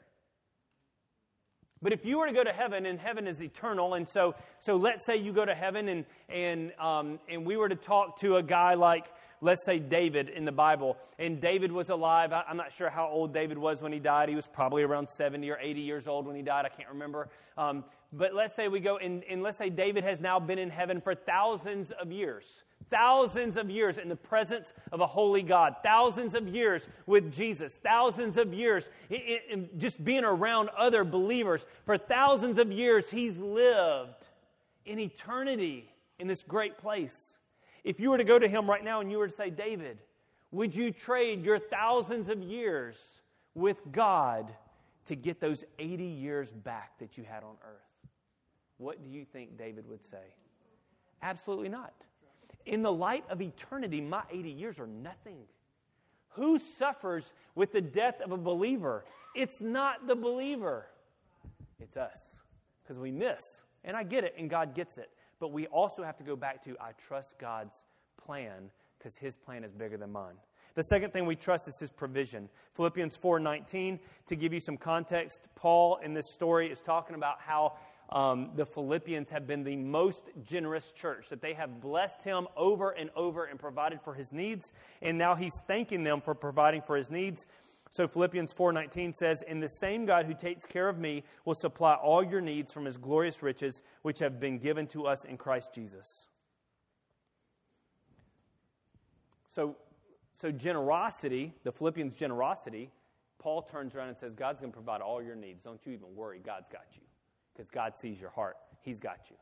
But if you were to go to heaven, and heaven is eternal, and so, so let's say you go to heaven, and, and, um, and we were to talk to a guy like, let's say, David in the Bible, and David was alive. I'm not sure how old David was when he died. He was probably around 70 or 80 years old when he died. I can't remember. Um, but let's say we go, and, and let's say David has now been in heaven for thousands of years thousands of years in the presence of a holy God, thousands of years with Jesus, thousands of years in, in just being around other believers. For thousands of years, he's lived in eternity in this great place. If you were to go to him right now and you were to say, David, would you trade your thousands of years with God to get those 80 years back that you had on earth? what do you think David would say? Absolutely not. In the light of eternity, my 80 years are nothing. Who suffers with the death of a believer? It's not the believer, it's us because we miss. And I get it, and God gets it. But we also have to go back to I trust God's plan because his plan is bigger than mine. The second thing we trust is his provision. Philippians 4:19 to give you some context, Paul in this story is talking about how um, the Philippians have been the most generous church, that they have blessed him over and over and provided for his needs, and now he's thanking them for providing for his needs. So Philippians 4:19 says, "In the same God who takes care of me will supply all your needs from his glorious riches which have been given to us in Christ Jesus." So so generosity, the Philippians generosity, Paul turns around and says, God's going to provide all your needs. Don't you even worry. God's got you because God sees your heart. He's got you.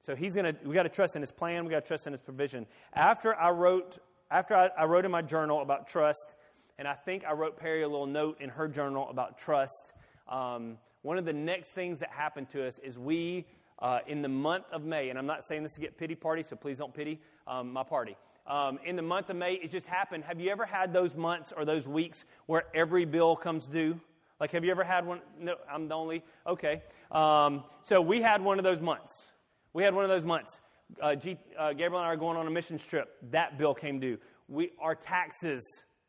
So he's going to, we got to trust in his plan. We got to trust in his provision. After I wrote, after I, I wrote in my journal about trust, and I think I wrote Perry a little note in her journal about trust. Um, one of the next things that happened to us is we, uh, in the month of May, and I'm not saying this to get pity party, so please don't pity um, my party. Um, in the month of May, it just happened. Have you ever had those months or those weeks where every bill comes due? Like, have you ever had one? No, I'm the only. Okay. Um, so we had one of those months. We had one of those months. Uh, G, uh, Gabriel and I are going on a missions trip. That bill came due. We, our taxes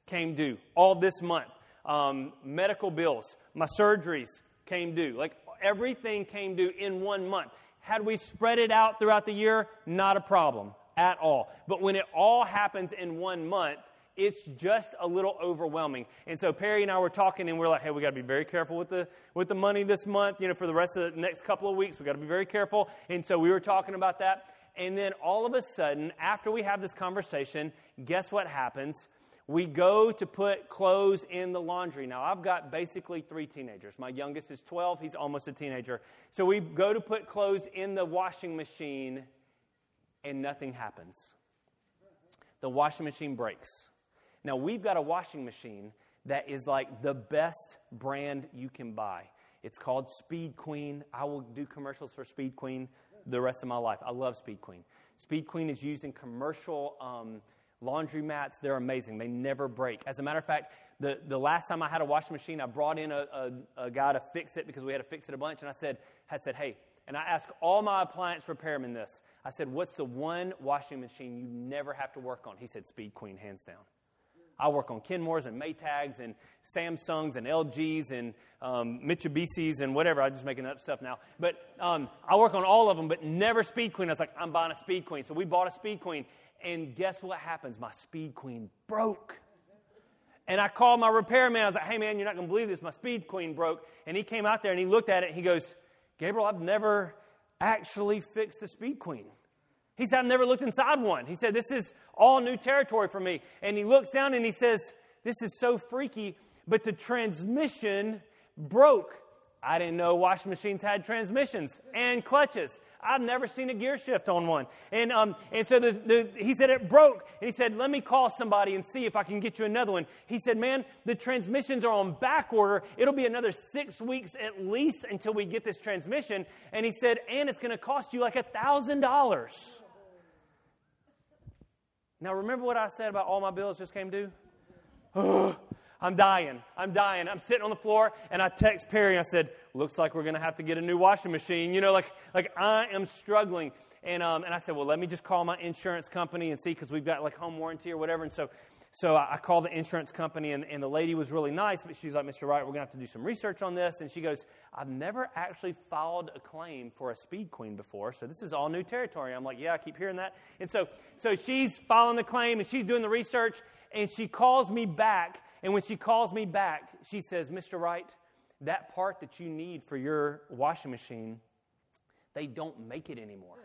came due all this month. Um, medical bills, my surgeries came due. Like everything came due in one month. Had we spread it out throughout the year, not a problem at all. But when it all happens in one month, it's just a little overwhelming. And so Perry and I were talking, and we're like, "Hey, we got to be very careful with the with the money this month. You know, for the rest of the next couple of weeks, we got to be very careful." And so we were talking about that. And then all of a sudden, after we have this conversation, guess what happens? We go to put clothes in the laundry. Now, I've got basically three teenagers. My youngest is 12, he's almost a teenager. So we go to put clothes in the washing machine, and nothing happens. The washing machine breaks. Now, we've got a washing machine that is like the best brand you can buy. It's called Speed Queen. I will do commercials for Speed Queen the rest of my life. I love Speed Queen. Speed Queen is used in commercial um, laundry mats. They're amazing. They never break. As a matter of fact, the, the last time I had a washing machine, I brought in a, a, a guy to fix it because we had to fix it a bunch. And I said, I said, hey, and I ask all my appliance repairmen this. I said, What's the one washing machine you never have to work on? He said, Speed Queen, hands down. I work on Kenmores and Maytags and Samsungs and LGs and um, Mitsubishis and whatever. I'm just making up stuff now. But um, I work on all of them, but never Speed Queen. I was like, I'm buying a Speed Queen. So we bought a Speed Queen. And guess what happens? My Speed Queen broke. And I called my repairman. I was like, hey, man, you're not going to believe this. My Speed Queen broke. And he came out there and he looked at it and he goes, Gabriel, I've never actually fixed the Speed Queen. He said, I've never looked inside one. He said, This is all new territory for me. And he looks down and he says, This is so freaky, but the transmission broke. I didn't know washing machines had transmissions and clutches. I've never seen a gear shift on one. And, um, and so the, the, he said it broke. And he said, let me call somebody and see if I can get you another one. He said, man, the transmissions are on back order. It'll be another six weeks at least until we get this transmission. And he said, and it's going to cost you like a $1,000. Now, remember what I said about all my bills just came due? I'm dying. I'm dying. I'm sitting on the floor and I text Perry. I said, looks like we're going to have to get a new washing machine. You know, like, like I am struggling. And, um, and I said, well, let me just call my insurance company and see because we've got like home warranty or whatever. And so, so I, called the insurance company and, and the lady was really nice, but she's like, Mr. Wright, we're going to have to do some research on this. And she goes, I've never actually filed a claim for a Speed Queen before. So this is all new territory. I'm like, yeah, I keep hearing that. And so, so she's filing the claim and she's doing the research and she calls me back and when she calls me back, she says, Mr. Wright, that part that you need for your washing machine, they don't make it anymore.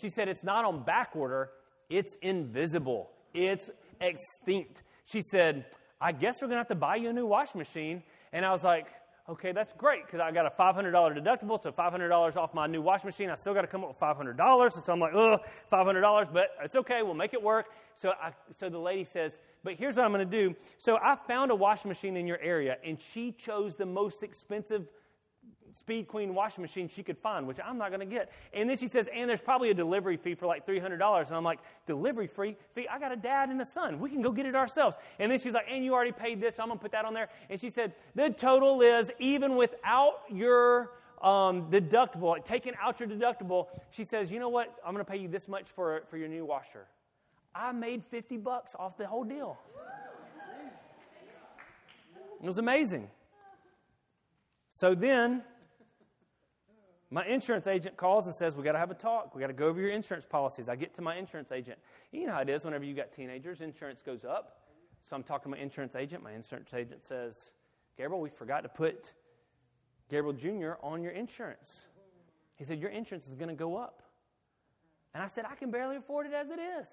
She said, it's not on back order, it's invisible, it's extinct. She said, I guess we're to have to buy you a new washing machine. And I was like, okay, that's great because I got a $500 deductible, so $500 off my new washing machine. I still got to come up with $500. and So I'm like, ugh, $500, but it's okay. We'll make it work. So, I, so the lady says, but here's what I'm going to do. So I found a washing machine in your area, and she chose the most expensive Speed Queen washing machine she could find, which I'm not going to get. And then she says, and there's probably a delivery fee for like $300. And I'm like, delivery fee? fee? I got a dad and a son. We can go get it ourselves. And then she's like, and you already paid this, so I'm going to put that on there. And she said, the total is, even without your um, deductible, like taking out your deductible, she says, you know what? I'm going to pay you this much for, for your new washer. I made 50 bucks off the whole deal. It was amazing. So then, my insurance agent calls and says, We got to have a talk. We got to go over your insurance policies. I get to my insurance agent. You know how it is whenever you got teenagers, insurance goes up. So I'm talking to my insurance agent. My insurance agent says, Gabriel, we forgot to put Gabriel Jr. on your insurance. He said, Your insurance is going to go up. And I said, I can barely afford it as it is.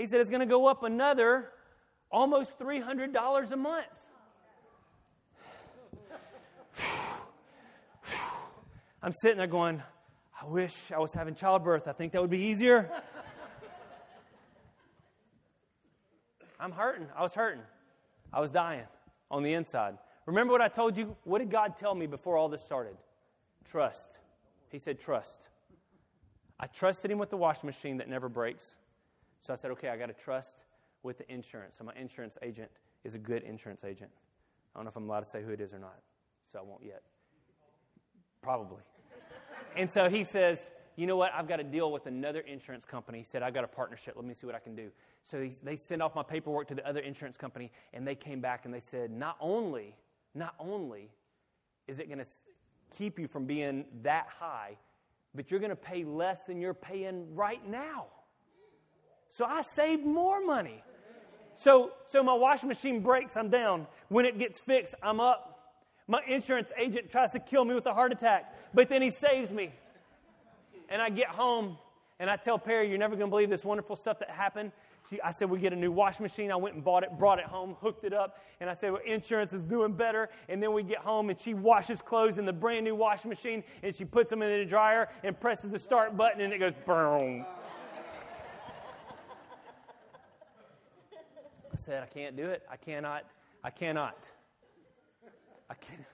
He said, It's going to go up another almost $300 a month. I'm sitting there going, I wish I was having childbirth. I think that would be easier. I'm hurting. I was hurting. I was dying on the inside. Remember what I told you? What did God tell me before all this started? Trust. He said, Trust. I trusted Him with the washing machine that never breaks. So I said, Okay, I got to trust with the insurance. So my insurance agent is a good insurance agent. I don't know if I'm allowed to say who it is or not, so I won't yet. Probably. and so he says, You know what? I've got to deal with another insurance company. He said, I've got a partnership. Let me see what I can do. So he, they send off my paperwork to the other insurance company, and they came back and they said, Not only, not only is it going to keep you from being that high, but you're going to pay less than you're paying right now. So I saved more money. So, so my washing machine breaks, I'm down. When it gets fixed, I'm up. My insurance agent tries to kill me with a heart attack, but then he saves me. And I get home and I tell Perry, You're never going to believe this wonderful stuff that happened. She, I said, We get a new washing machine. I went and bought it, brought it home, hooked it up. And I said, Well, insurance is doing better. And then we get home and she washes clothes in the brand new washing machine and she puts them in the dryer and presses the start button and it goes boom. Said, I can't do it. I cannot. I cannot. I can't.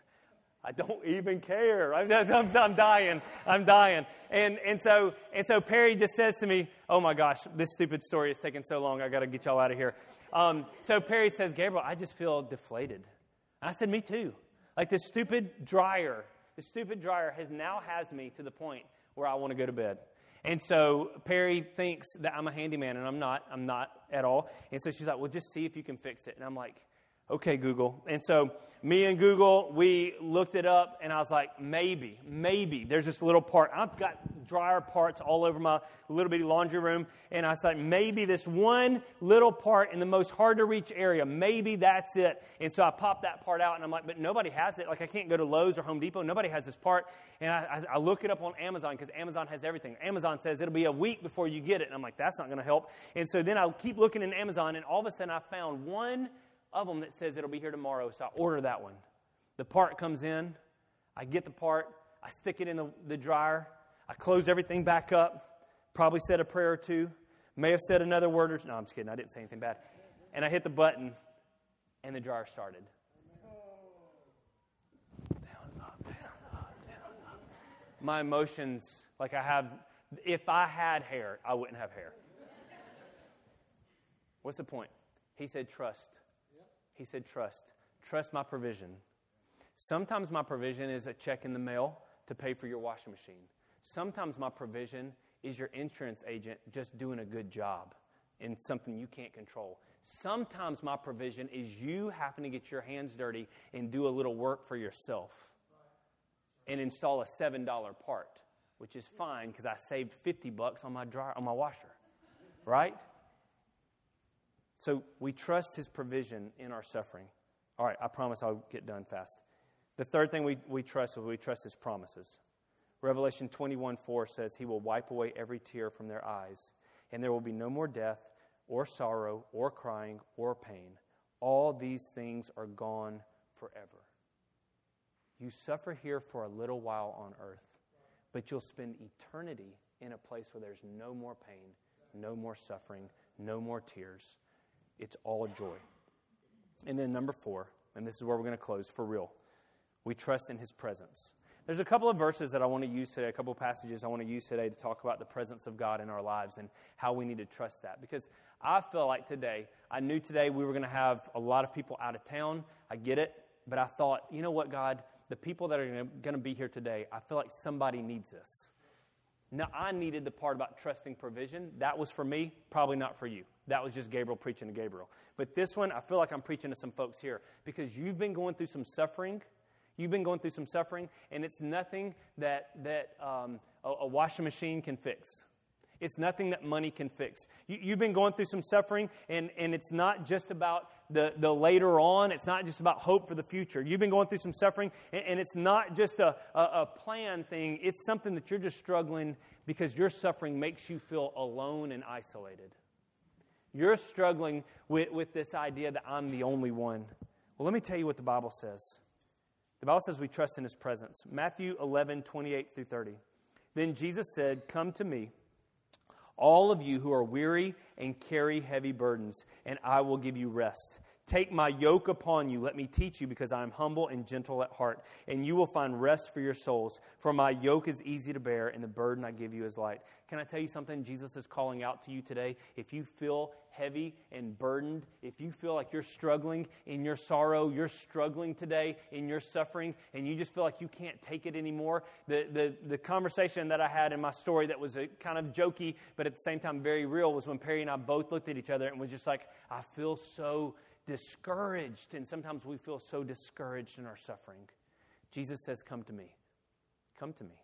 I don't even care. I'm, I'm, I'm, dying. I'm dying. And, and, so, and so Perry just says to me, Oh my gosh, this stupid story is taking so long. I got to get y'all out of here. Um, so Perry says, Gabriel, I just feel deflated. And I said, Me too. Like this stupid dryer, this stupid dryer has now has me to the point where I want to go to bed. And so Perry thinks that I'm a handyman, and I'm not. I'm not at all. And so she's like, Well, just see if you can fix it. And I'm like, Okay, Google. And so me and Google, we looked it up, and I was like, maybe, maybe. There's this little part. I've got dryer parts all over my little bitty laundry room, and I was like, maybe this one little part in the most hard to reach area, maybe that's it. And so I popped that part out, and I'm like, but nobody has it. Like, I can't go to Lowe's or Home Depot. Nobody has this part. And I, I, I look it up on Amazon because Amazon has everything. Amazon says it'll be a week before you get it. And I'm like, that's not going to help. And so then I keep looking in Amazon, and all of a sudden I found one of them that says it'll be here tomorrow, so I order that one. The part comes in, I get the part, I stick it in the, the dryer, I close everything back up, probably said a prayer or two, may have said another word or two. No, I'm just kidding, I didn't say anything bad. And I hit the button, and the dryer started. Down, up, down, up, down, up. My emotions, like I have, if I had hair, I wouldn't have hair. What's the point? He said, trust. He said, Trust. Trust my provision. Sometimes my provision is a check in the mail to pay for your washing machine. Sometimes my provision is your insurance agent just doing a good job in something you can't control. Sometimes my provision is you having to get your hands dirty and do a little work for yourself and install a $7 part, which is fine because I saved 50 bucks on my dryer on my washer. Right? So we trust his provision in our suffering. All right, I promise I'll get done fast. The third thing we, we trust is we trust his promises. Revelation 21 4 says, He will wipe away every tear from their eyes, and there will be no more death, or sorrow, or crying, or pain. All these things are gone forever. You suffer here for a little while on earth, but you'll spend eternity in a place where there's no more pain, no more suffering, no more tears. It's all joy. And then number four, and this is where we're going to close for real. We trust in his presence. There's a couple of verses that I want to use today, a couple of passages I want to use today to talk about the presence of God in our lives and how we need to trust that. Because I feel like today, I knew today we were going to have a lot of people out of town. I get it. But I thought, you know what, God? The people that are going to be here today, I feel like somebody needs this. Now, I needed the part about trusting provision. That was for me, probably not for you. That was just Gabriel preaching to Gabriel. But this one, I feel like I'm preaching to some folks here because you've been going through some suffering You've been going through some suffering, and it's nothing that, that um, a, a, washing machine can fix. It's nothing that money can fix. You, have been going through some suffering, and, and it's not just about the, the later on. It's not just about hope for the future. You've been going through some suffering, and, and it's not just a, a, a plan thing. It's something that you're just struggling because your suffering makes you feel alone and isolated. You're struggling with, with this idea that I'm the only one. Well, let me tell you what the Bible says. The Bible says we trust in his presence. Matthew 11, 28 through 30. Then Jesus said, Come to me, all of you who are weary and carry heavy burdens, and I will give you rest. Take my yoke upon you. Let me teach you, because I am humble and gentle at heart, and you will find rest for your souls. For my yoke is easy to bear, and the burden I give you is light. Can I tell you something? Jesus is calling out to you today. If you feel heavy and burdened, if you feel like you're struggling in your sorrow, you're struggling today in your suffering, and you just feel like you can't take it anymore, the, the, the conversation that I had in my story that was a kind of jokey, but at the same time very real, was when Perry and I both looked at each other and was just like, I feel so discouraged. And sometimes we feel so discouraged in our suffering. Jesus says, Come to me. Come to me.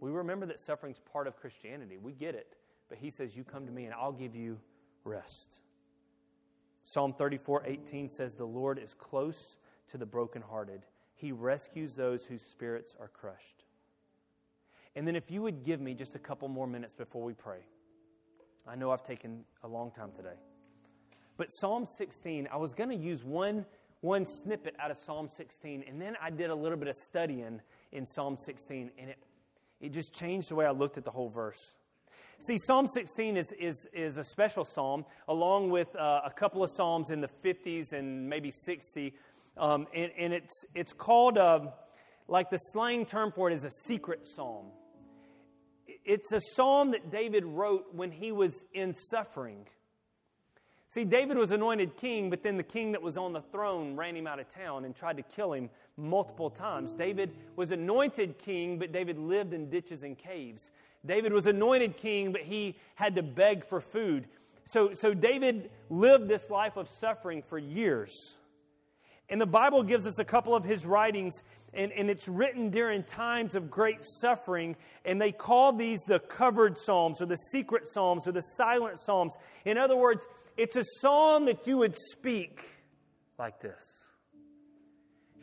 We remember that suffering's part of Christianity. We get it. But he says, You come to me and I'll give you rest. Psalm 34 18 says, The Lord is close to the brokenhearted. He rescues those whose spirits are crushed. And then, if you would give me just a couple more minutes before we pray, I know I've taken a long time today. But Psalm 16, I was going to use one, one snippet out of Psalm 16, and then I did a little bit of studying in Psalm 16, and it, it just changed the way I looked at the whole verse. See, Psalm 16 is, is, is a special psalm, along with uh, a couple of psalms in the 50s and maybe 60. Um, and, and it's, it's called, uh, like the slang term for it is a secret psalm. It's a psalm that David wrote when he was in suffering. See, David was anointed king, but then the king that was on the throne ran him out of town and tried to kill him multiple times. David was anointed king, but David lived in ditches and caves. David was anointed king, but he had to beg for food. So, so David lived this life of suffering for years. And the Bible gives us a couple of his writings, and, and it's written during times of great suffering. And they call these the covered psalms, or the secret psalms, or the silent psalms. In other words, it's a psalm that you would speak like this.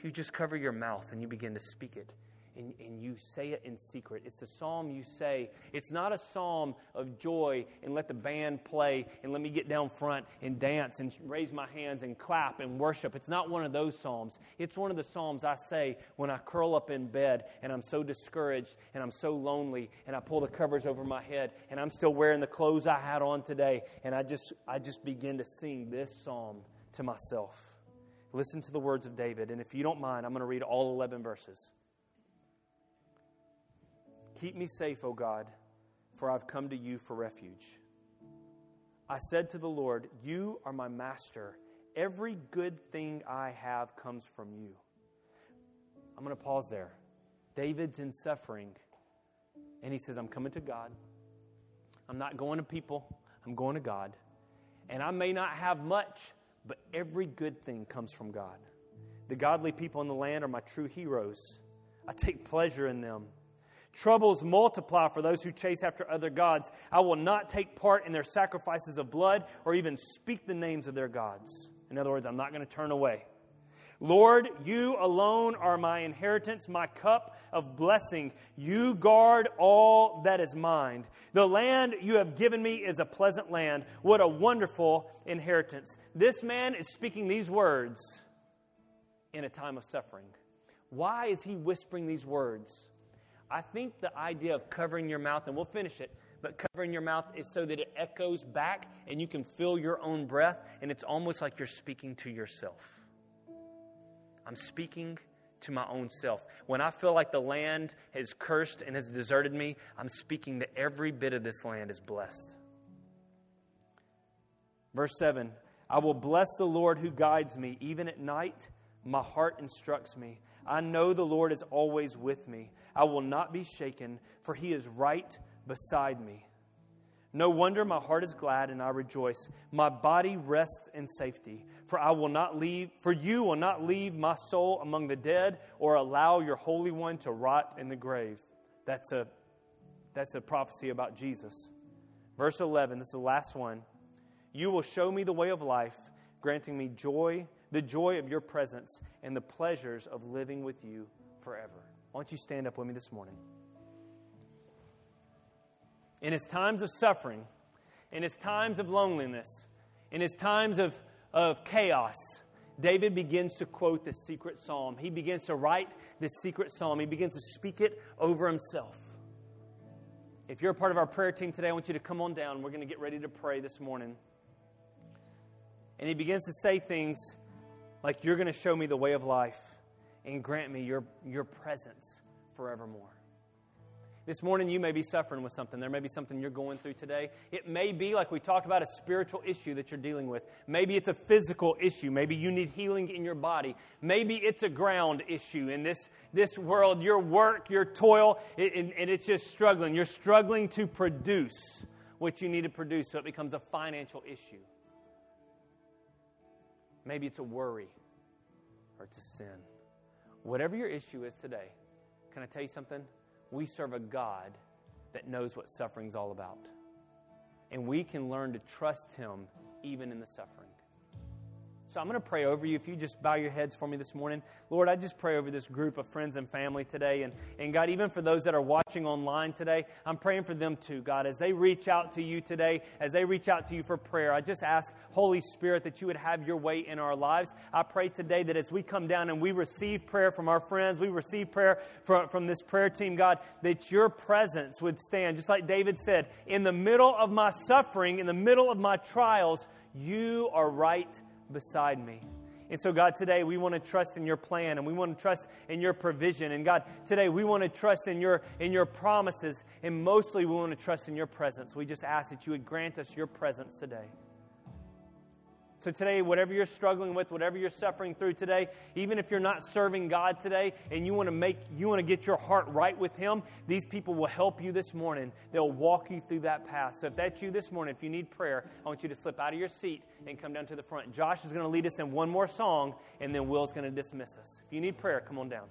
You just cover your mouth and you begin to speak it and, and you say it in secret. It's a psalm you say. It's not a psalm of joy and let the band play and let me get down front and dance and raise my hands and clap and worship. It's not one of those psalms. It's one of the psalms I say when I curl up in bed and I'm so discouraged and I'm so lonely and I pull the covers over my head and I'm still wearing the clothes I had on today and I just I just begin to sing this psalm to myself. Listen to the words of David and if you don't mind I'm going to read all 11 verses. Keep me safe, O God, for I've come to you for refuge. I said to the Lord, You are my master. Every good thing I have comes from you. I'm going to pause there. David's in suffering, and he says, I'm coming to God. I'm not going to people, I'm going to God. And I may not have much, but every good thing comes from God. The godly people in the land are my true heroes. I take pleasure in them. Troubles multiply for those who chase after other gods. I will not take part in their sacrifices of blood or even speak the names of their gods. In other words, I'm not going to turn away. Lord, you alone are my inheritance, my cup of blessing. You guard all that is mine. The land you have given me is a pleasant land. What a wonderful inheritance. This man is speaking these words in a time of suffering. Why is he whispering these words? I think the idea of covering your mouth, and we'll finish it, but covering your mouth is so that it echoes back and you can feel your own breath, and it's almost like you're speaking to yourself. I'm speaking to my own self. When I feel like the land has cursed and has deserted me, I'm speaking that every bit of this land is blessed. Verse 7 I will bless the Lord who guides me. Even at night, my heart instructs me. I know the Lord is always with me. I will not be shaken, for he is right beside me. No wonder my heart is glad and I rejoice. My body rests in safety, for I will not leave for you will not leave my soul among the dead or allow your holy one to rot in the grave. That's a that's a prophecy about Jesus. Verse 11, this is the last one. You will show me the way of life, granting me joy, the joy of your presence and the pleasures of living with you forever. Why don't you stand up with me this morning? in his times of suffering, in his times of loneliness, in his times of, of chaos, David begins to quote the secret psalm. He begins to write this secret psalm. He begins to speak it over himself. If you're a part of our prayer team today, I want you to come on down. We're going to get ready to pray this morning. And he begins to say things like, You're going to show me the way of life and grant me your, your presence forevermore. This morning, you may be suffering with something. There may be something you're going through today. It may be, like we talked about, a spiritual issue that you're dealing with. Maybe it's a physical issue. Maybe you need healing in your body. Maybe it's a ground issue in this, this world. Your work, your toil, it, and, and it's just struggling. You're struggling to produce what you need to produce, so it becomes a financial issue. Maybe it's a worry or it's a sin. Whatever your issue is today, can I tell you something? we serve a God that knows what suffering's all about. And we can learn to trust Him even in the suffering. So I'm going to pray over you. If you just bow your heads for me this morning. Lord, I just pray over this group of friends and family today. And, and God, even for those that are watching online today, I'm praying for them too, God. As they reach out to you today, as they reach out to you for prayer, I just ask, Holy Spirit, that you would have your way in our lives. I pray today that as we come down and we receive prayer from our friends, we receive prayer from, from this prayer team, God, that your presence would stand, just like David said, in the middle of my suffering, in the middle of my trials, you are right beside me. And so, God, today we want to trust in your plan and we want to trust in your provision. And God, today we want to trust in your, in your promises. And mostly we want to trust in your presence. We just ask that you would grant us your presence today. So today, whatever you're struggling with, whatever you're suffering through today, even if you're not serving God today and you want to make you want to get your heart right with him, these people will help you this morning. They'll walk you through that path. So if that's you this morning, if you need prayer, I want you to slip out of your seat and come down to the front. Josh is going to lead us in one more song and then Will's going to dismiss us. If you need prayer, come on down.